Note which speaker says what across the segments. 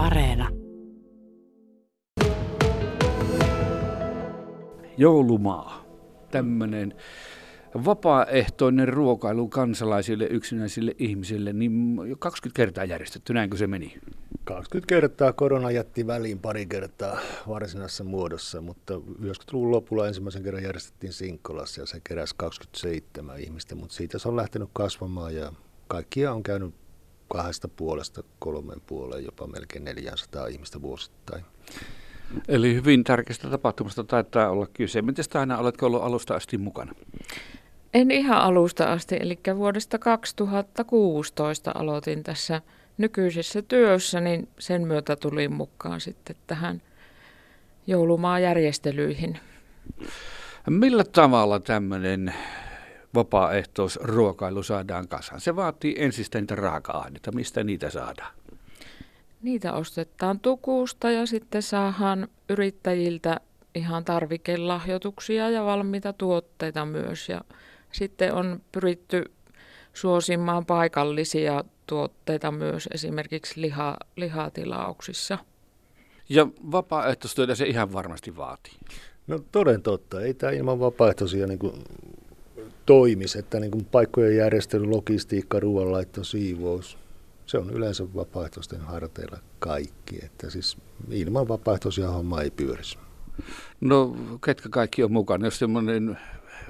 Speaker 1: Areena.
Speaker 2: Joulumaa. Tämmöinen vapaaehtoinen ruokailu kansalaisille, yksinäisille ihmisille, niin jo 20 kertaa järjestetty, näinkö se meni?
Speaker 3: 20 kertaa korona jätti väliin pari kertaa varsinaisessa muodossa, mutta 90-luvun lopulla ensimmäisen kerran järjestettiin Sinkkolassa ja se keräsi 27 ihmistä, mutta siitä se on lähtenyt kasvamaan ja kaikkia on käynyt kahdesta puolesta kolmen puoleen, jopa melkein 400 ihmistä vuosittain.
Speaker 2: Eli hyvin tärkeästä tapahtumasta taitaa olla kyse. Miten aina oletko ollut alusta asti mukana?
Speaker 4: En ihan alusta asti, eli vuodesta 2016 aloitin tässä nykyisessä työssä, niin sen myötä tulin mukaan sitten tähän joulumaajärjestelyihin.
Speaker 2: Millä tavalla tämmöinen vapaaehtoisruokailu saadaan kasaan? Se vaatii ensistä niitä raaka-aineita. Mistä niitä saadaan?
Speaker 4: Niitä ostetaan tukusta ja sitten saadaan yrittäjiltä ihan tarvikelahjoituksia ja valmiita tuotteita myös. Ja sitten on pyritty suosimaan paikallisia tuotteita myös esimerkiksi liha, lihatilauksissa.
Speaker 2: Ja vapaaehtoistyötä se ihan varmasti vaatii.
Speaker 3: No toden totta, ei tämä ilman vapaaehtoisia niin kuin toimisi, että niin kuin paikkojen järjestely, logistiikka, ruoanlaitto, siivous, se on yleensä vapaaehtoisten harteilla kaikki, että siis ilman vapaaehtoisia homma ei pyörisi.
Speaker 2: No ketkä kaikki on mukana, jos semmoinen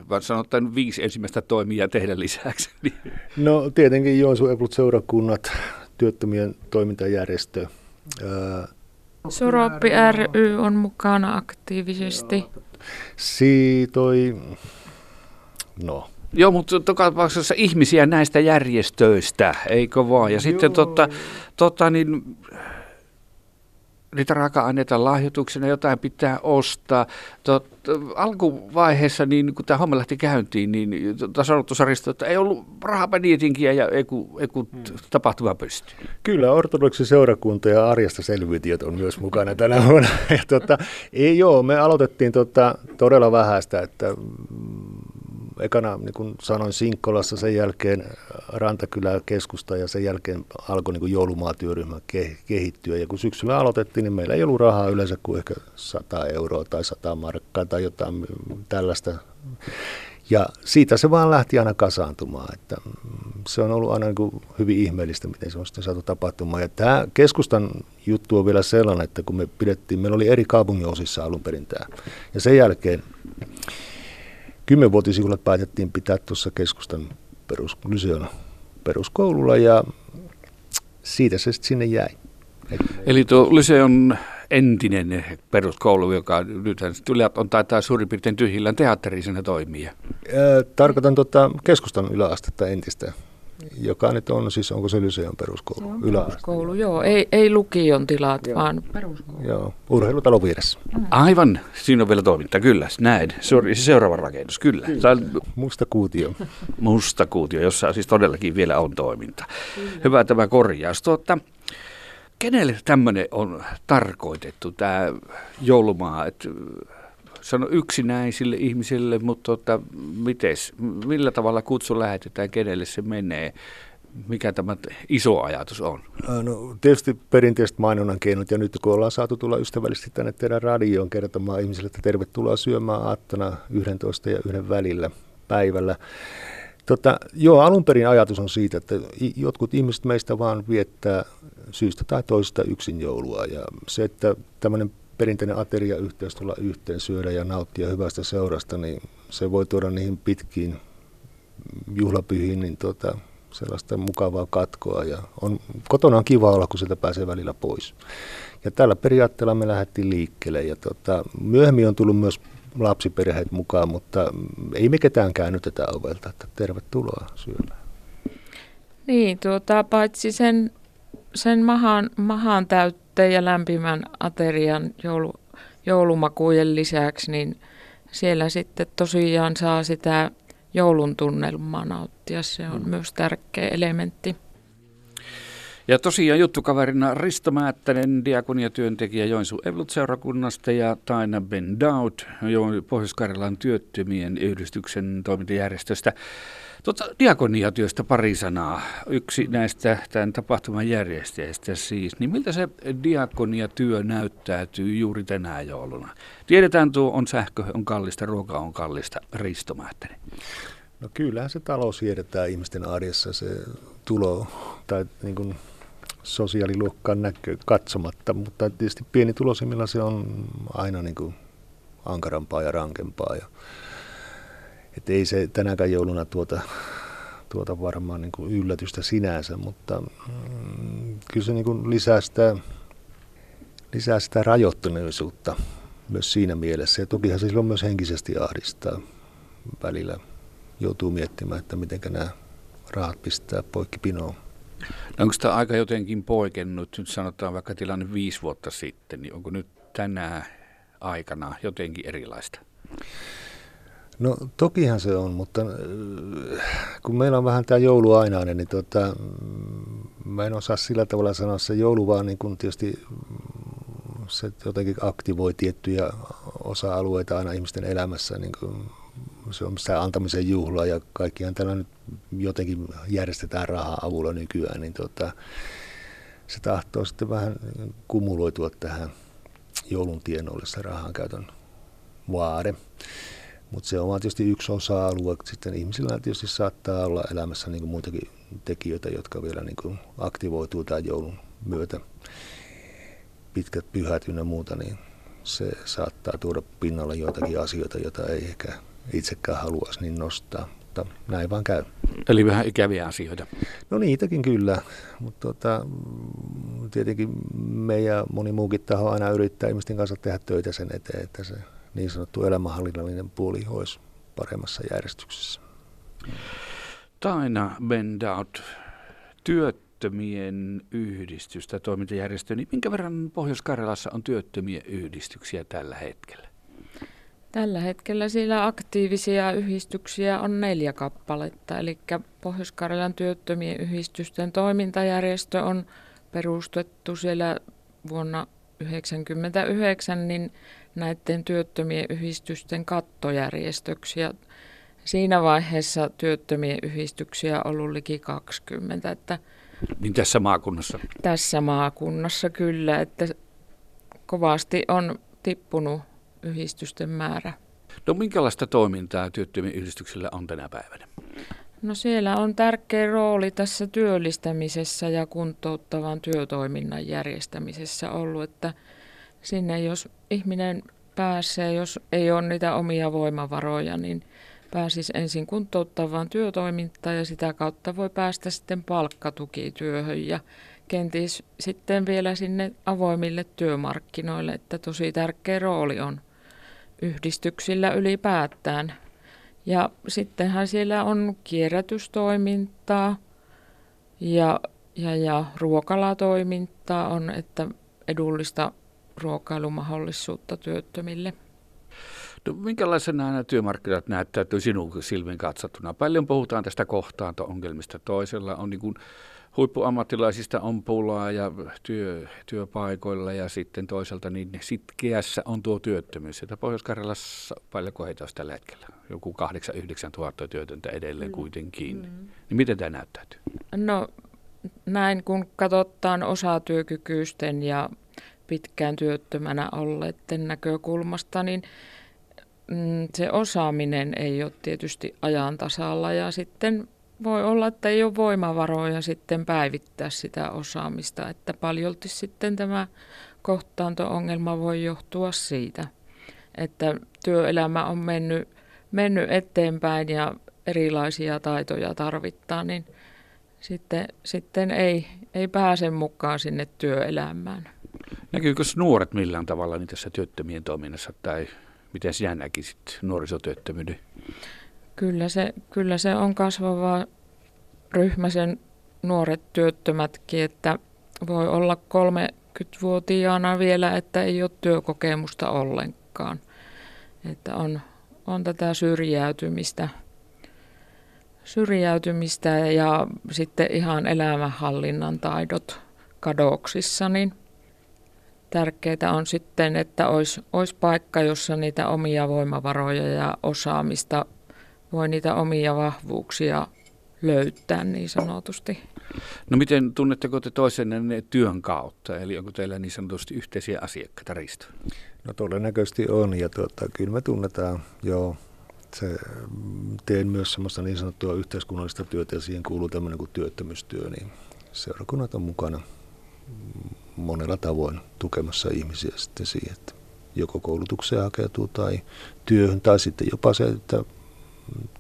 Speaker 2: vaan sanotaan viisi ensimmäistä toimijaa tehdä lisäksi. Niin.
Speaker 3: No tietenkin Joensuun Eplut seurakunnat, työttömien toimintajärjestö.
Speaker 4: Soroppi ry on mukana aktiivisesti.
Speaker 3: Si toi, no
Speaker 2: Joo, mutta tapauksessa ihmisiä näistä järjestöistä, eikö vaan? Ja Joo. sitten tota, tota, niin, niitä raaka-aineita lahjoituksena, jotain pitää ostaa. Tot, alkuvaiheessa, niin kun tämä homma lähti käyntiin, niin sanottu sarjasta, että ei ollut rahapanietinkiä ja ei kun, ei kun hmm. tapahtuma pysty.
Speaker 3: Kyllä, ortodoksi seurakunta ja arjesta selviytijät on myös mukana tänä vuonna. Ja, tota, ei joo, me aloitettiin tota, todella vähäistä, että ekana, niin kuin sanoin, Sinkkolassa, sen jälkeen Rantakylä keskusta ja sen jälkeen alkoi niin joulumaatyöryhmä kehittyä. Ja kun syksyllä aloitettiin, niin meillä ei ollut rahaa yleensä kuin ehkä 100 euroa tai 100 markkaa tai jotain tällaista. Ja siitä se vaan lähti aina kasaantumaan. Että se on ollut aina niin kuin hyvin ihmeellistä, miten se on sitten saatu tapahtumaan. Ja tämä keskustan juttu on vielä sellainen, että kun me pidettiin, meillä oli eri kaupunginosissa alun perin tämä. Ja sen jälkeen kymmenvuotisjuhlat päätettiin pitää tuossa keskustan perus, Lyseon peruskoululla ja siitä se sitten sinne jäi.
Speaker 2: Eli tuo Lyseon entinen peruskoulu, joka nyt on taitaa suurin piirtein tyhjillään teatterisena toimia.
Speaker 3: Tarkoitan tuota keskustan yläastetta entistä joka nyt on, siis onko se Lyseon peruskoulu?
Speaker 4: Se on peruskoulu, joo. Ei, ei lukion tilat, joo. vaan peruskoulu.
Speaker 3: Joo, urheilutalo vieressä.
Speaker 2: Aivan, siinä on vielä toiminta, kyllä, näin. Se on se seuraava rakennus, kyllä. kyllä.
Speaker 3: Musta kuutio.
Speaker 2: Musta kuutio, jossa siis todellakin vielä on toiminta. Kyllä. Hyvä tämä korjaus. Tuota, kenelle tämmöinen on tarkoitettu, tämä joulumaa, että sano yksinäisille ihmisille, mutta tota, mites, millä tavalla kutsu lähetetään, kenelle se menee? Mikä tämä iso ajatus on?
Speaker 3: No, tietysti perinteiset mainonnan keinot ja nyt kun ollaan saatu tulla ystävällisesti tänne teidän radioon kertomaan ihmisille, että tervetuloa syömään aattona 11 ja yhden välillä päivällä. Tota, joo, alun perin ajatus on siitä, että jotkut ihmiset meistä vaan viettää syystä tai toisesta yksin joulua. Ja se, että tämmöinen perinteinen ateriayhteys tulla yhteen, syödä ja nauttia hyvästä seurasta, niin se voi tuoda niihin pitkiin juhlapyhiin niin tota, sellaista mukavaa katkoa. Ja on, kotona on kiva olla, kun sieltä pääsee välillä pois. Ja tällä periaatteella me lähdettiin liikkeelle. Ja tota, myöhemmin on tullut myös lapsiperheet mukaan, mutta ei me ketään käännytetä ovelta, että tervetuloa syömään.
Speaker 4: Niin, tuota, paitsi sen, sen mahan, mahan täyttä ja lämpimän aterian joulu, joulumakujen lisäksi, niin siellä sitten tosiaan saa sitä joulun tunnelmaa nauttia. Se on mm. myös tärkeä elementti.
Speaker 2: Ja tosiaan juttukaverina Risto Määttänen, diakoniatyöntekijä Joensuun Evlut-seurakunnasta ja Taina Ben Daud, Pohjois-Karjalan työttömien yhdistyksen toimintajärjestöstä. Tuota, diakoniatyöstä pari sanaa. Yksi näistä tämän tapahtuman järjestäjistä siis. Niin miltä se diakoniatyö näyttäytyy juuri tänä jouluna? Tiedetään, tuo on sähkö on kallista, ruoka on kallista. Risto Mähtänen.
Speaker 3: No kyllähän se talous siedetään ihmisten arjessa se tulo tai niin kuin sosiaaliluokkaan näkö katsomatta, mutta tietysti pieni tulosimmilla se on aina niin kuin ankarampaa ja rankempaa. Ja, et ei se tänäkään jouluna tuota, tuota varmaan niin kuin yllätystä sinänsä, mutta mm, kyllä se niin kuin lisää, sitä, lisää sitä rajoittuneisuutta myös siinä mielessä. Ja tokihan se silloin myös henkisesti ahdistaa välillä. Joutuu miettimään, että miten nämä rahat pistää poikki pinoon.
Speaker 2: No onko tämä aika jotenkin poikennut, nyt sanotaan vaikka tilanne viisi vuotta sitten, niin onko nyt tänä aikana jotenkin erilaista?
Speaker 3: No tokihan se on, mutta äh, kun meillä on vähän tämä jouluainainen, niin tota, mm, mä en osaa sillä tavalla sanoa, se joulu vaan niin kun tietysti mm, se jotenkin aktivoi tiettyjä osa-alueita aina ihmisten elämässä, niin kuin se on sitä antamisen juhlaa ja kaikkihan täällä nyt jotenkin järjestetään rahaa avulla nykyään, niin tota, se tahtoo sitten vähän kumuloitua tähän joulun tienoille se rahan käytön vaade. Mutta se on tietysti yksi osa-alue. Sitten ihmisillä tietysti saattaa olla elämässä niin kuin muitakin tekijöitä, jotka vielä niin kuin aktivoituu tämän joulun myötä. Pitkät pyhät ynnä muuta, niin se saattaa tuoda pinnalle joitakin asioita, joita ei ehkä itsekään haluaisi niin nostaa. Mutta näin vaan käy.
Speaker 2: Eli vähän ikäviä asioita.
Speaker 3: No niitäkin kyllä, mutta tota, tietenkin me ja moni muukin taho aina yrittää ihmisten kanssa tehdä töitä sen eteen, että se niin sanottu elämänhallinnallinen puoli olisi paremmassa järjestyksessä.
Speaker 2: Taina Bendout, työttömien yhdistystä toimintajärjestö, niin minkä verran Pohjois-Karjalassa on työttömien yhdistyksiä tällä hetkellä?
Speaker 4: Tällä hetkellä siellä aktiivisia yhdistyksiä on neljä kappaletta, eli Pohjois-Karjalan työttömien yhdistysten toimintajärjestö on perustettu siellä vuonna 1999 niin näiden työttömien yhdistysten kattojärjestöksi. Ja siinä vaiheessa työttömien yhdistyksiä on ollut liki 20. Että
Speaker 2: niin tässä maakunnassa?
Speaker 4: Tässä maakunnassa kyllä, että kovasti on tippunut yhdistysten määrä.
Speaker 2: No minkälaista toimintaa työttömien yhdistyksillä on tänä päivänä?
Speaker 4: No siellä on tärkeä rooli tässä työllistämisessä ja kuntouttavan työtoiminnan järjestämisessä ollut, että sinne jos ihminen pääsee, jos ei ole niitä omia voimavaroja, niin pääsisi ensin kuntouttavaan työtoimintaan ja sitä kautta voi päästä sitten palkkatukityöhön ja kenties sitten vielä sinne avoimille työmarkkinoille, että tosi tärkeä rooli on yhdistyksillä ylipäätään. Ja sittenhän siellä on kierrätystoimintaa ja, ja, ja ruokalatoimintaa on, että edullista ruokailumahdollisuutta työttömille.
Speaker 2: No, minkälaisena nämä työmarkkinat näyttäytyy sinun silmin katsottuna? Paljon puhutaan tästä kohtaanto-ongelmista. Toisella on niin kuin huippuammattilaisista on pulaa ja työ, työpaikoilla ja sitten toisaalta niin sitkeässä on tuo työttömyys. Että Pohjois-Karjalassa paljonko heitä olisi tällä hetkellä? Joku 8-9 tuhatta työtöntä edelleen mm. kuitenkin. Mm. Niin miten tämä näyttäytyy?
Speaker 4: No näin kun katsotaan osatyökykyisten ja pitkään työttömänä olleiden näkökulmasta, niin se osaaminen ei ole tietysti ajan tasalla ja sitten voi olla, että ei ole voimavaroja sitten päivittää sitä osaamista, että paljolti sitten tämä kohtaanto-ongelma voi johtua siitä, että työelämä on mennyt, mennyt eteenpäin ja erilaisia taitoja tarvittaa, niin sitten, sitten ei, ei pääse mukaan sinne työelämään.
Speaker 2: Näkyykö nuoret millään tavalla niin tässä työttömien toiminnassa tai miten sinä näkisit nuorisotyöttömyyden?
Speaker 4: Kyllä se, kyllä se on kasvava ryhmä sen nuoret työttömätkin, että voi olla 30-vuotiaana vielä, että ei ole työkokemusta ollenkaan. Että on, on tätä syrjäytymistä, syrjäytymistä ja sitten ihan elämänhallinnan taidot kadoksissa, niin tärkeää on sitten, että olisi, olisi paikka, jossa niitä omia voimavaroja ja osaamista voi niitä omia vahvuuksia löytää niin sanotusti.
Speaker 2: No miten tunnetteko te toisenne työn kautta, eli onko teillä niin sanotusti yhteisiä asiakkaita Risto?
Speaker 3: No todennäköisesti on ja tuota, kyllä me tunnetaan, joo. Se, teen myös semmoista niin sanottua yhteiskunnallista työtä ja siihen kuuluu tämmöinen kuin työttömyystyö, niin seurakunnat on mukana monella tavoin tukemassa ihmisiä sitten siihen, että joko koulutukseen hakeutuu tai työhön tai sitten jopa se, että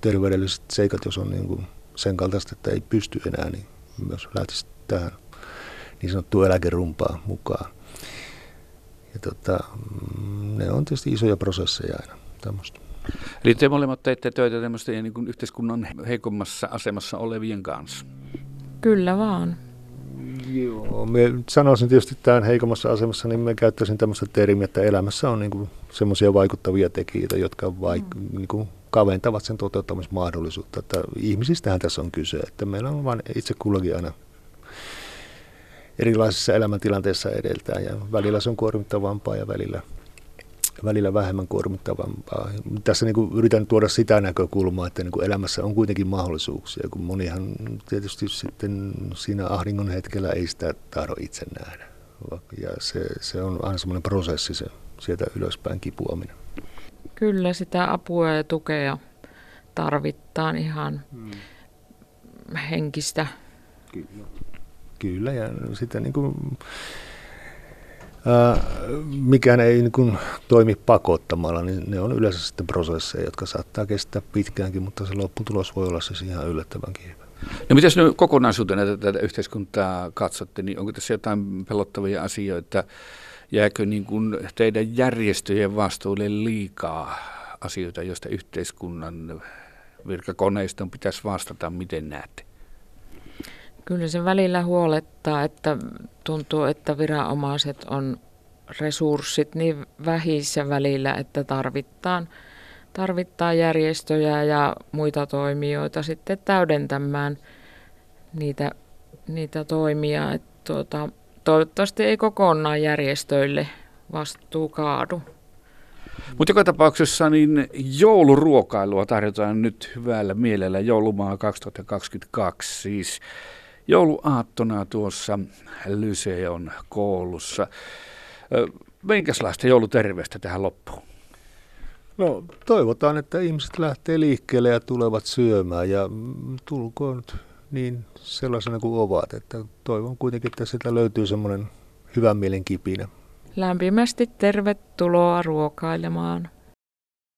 Speaker 3: terveydelliset seikat, jos on niin kuin sen kaltaista, että ei pysty enää, niin myös lähtisi tähän niin sanottuun eläkerumpaan mukaan. Ja tota, ne on tietysti isoja prosesseja aina tämmöistä.
Speaker 2: Eli te molemmat teette töitä tämmöisten niin kuin yhteiskunnan heikommassa asemassa olevien kanssa?
Speaker 4: Kyllä vaan.
Speaker 3: Joo, me sanoisin tietysti tämän heikommassa asemassa, niin me käyttäisin tämmöistä termiä, että elämässä on niin semmoisia vaikuttavia tekijöitä, jotka vaik- mm. niin kuin kaventavat sen toteuttamismahdollisuutta. Että ihmisistähän tässä on kyse, että meillä on vain itse kullakin aina erilaisissa elämäntilanteissa edeltään ja välillä se on kuormittavampaa ja välillä, välillä vähemmän kuormittavampaa. Tässä niin kuin yritän tuoda sitä näkökulmaa, että niin kuin elämässä on kuitenkin mahdollisuuksia, kun monihan tietysti sitten siinä ahdingon hetkellä ei sitä tahdo itse nähdä. Ja se, se on aina semmoinen prosessi se sieltä ylöspäin kipuaminen.
Speaker 4: Kyllä sitä apua ja tukea tarvitaan ihan hmm. henkistä.
Speaker 3: Kyllä. Kyllä, ja sitten niin kuin, mikään ei niin kuin, toimi pakottamalla, niin ne on yleensä sitten prosesseja, jotka saattaa kestää pitkäänkin, mutta se lopputulos voi olla siis ihan yllättävänkin hyvä.
Speaker 2: No mitäs nyt kokonaisuutena tätä yhteiskuntaa katsotte, niin onko tässä jotain pelottavia asioita, jääkö niin kuin teidän järjestöjen vastuulle liikaa asioita, joista yhteiskunnan virkakoneiston pitäisi vastata, miten näette?
Speaker 4: Kyllä se välillä huolettaa, että tuntuu, että viranomaiset on resurssit niin vähissä välillä, että tarvitaan, tarvitaan järjestöjä ja muita toimijoita sitten täydentämään niitä, niitä toimia. Että tuota, toivottavasti ei kokonaan järjestöille vastuu kaadu.
Speaker 2: Mutta joka tapauksessa niin jouluruokailua tarjotaan nyt hyvällä mielellä joulumaa 2022. Siis jouluaattona tuossa Lyseon koulussa. Minkälaista jouluterveistä tähän loppuun?
Speaker 3: No toivotaan, että ihmiset lähtee liikkeelle ja tulevat syömään ja tulkoon niin sellaisena kuin ovat. Että toivon kuitenkin, että sitä löytyy semmoinen hyvän mielen kipinä.
Speaker 4: Lämpimästi tervetuloa ruokailemaan.